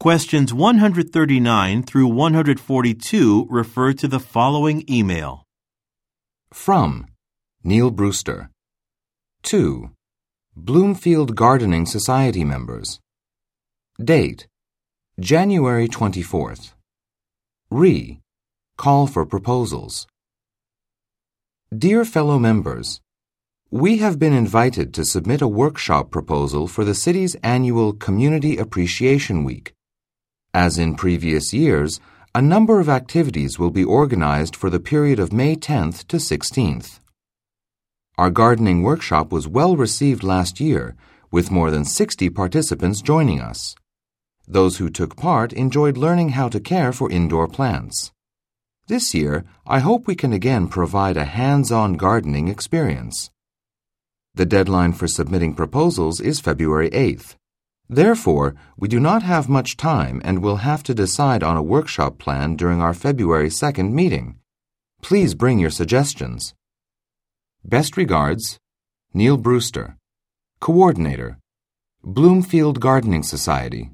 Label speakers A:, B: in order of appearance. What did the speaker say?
A: Questions 139 through 142 refer to the following email.
B: From Neil Brewster. 2. Bloomfield Gardening Society members. Date January 24th. Re Call for proposals. Dear fellow members, we have been invited to submit a workshop proposal for the city's annual Community Appreciation Week. As in previous years, a number of activities will be organized for the period of May 10th to 16th. Our gardening workshop was well received last year, with more than 60 participants joining us. Those who took part enjoyed learning how to care for indoor plants. This year, I hope we can again provide a hands on gardening experience. The deadline for submitting proposals is February 8th. Therefore, we do not have much time and will have to decide on a workshop plan during our February 2nd meeting. Please bring your suggestions. Best regards, Neil Brewster, Coordinator, Bloomfield Gardening Society.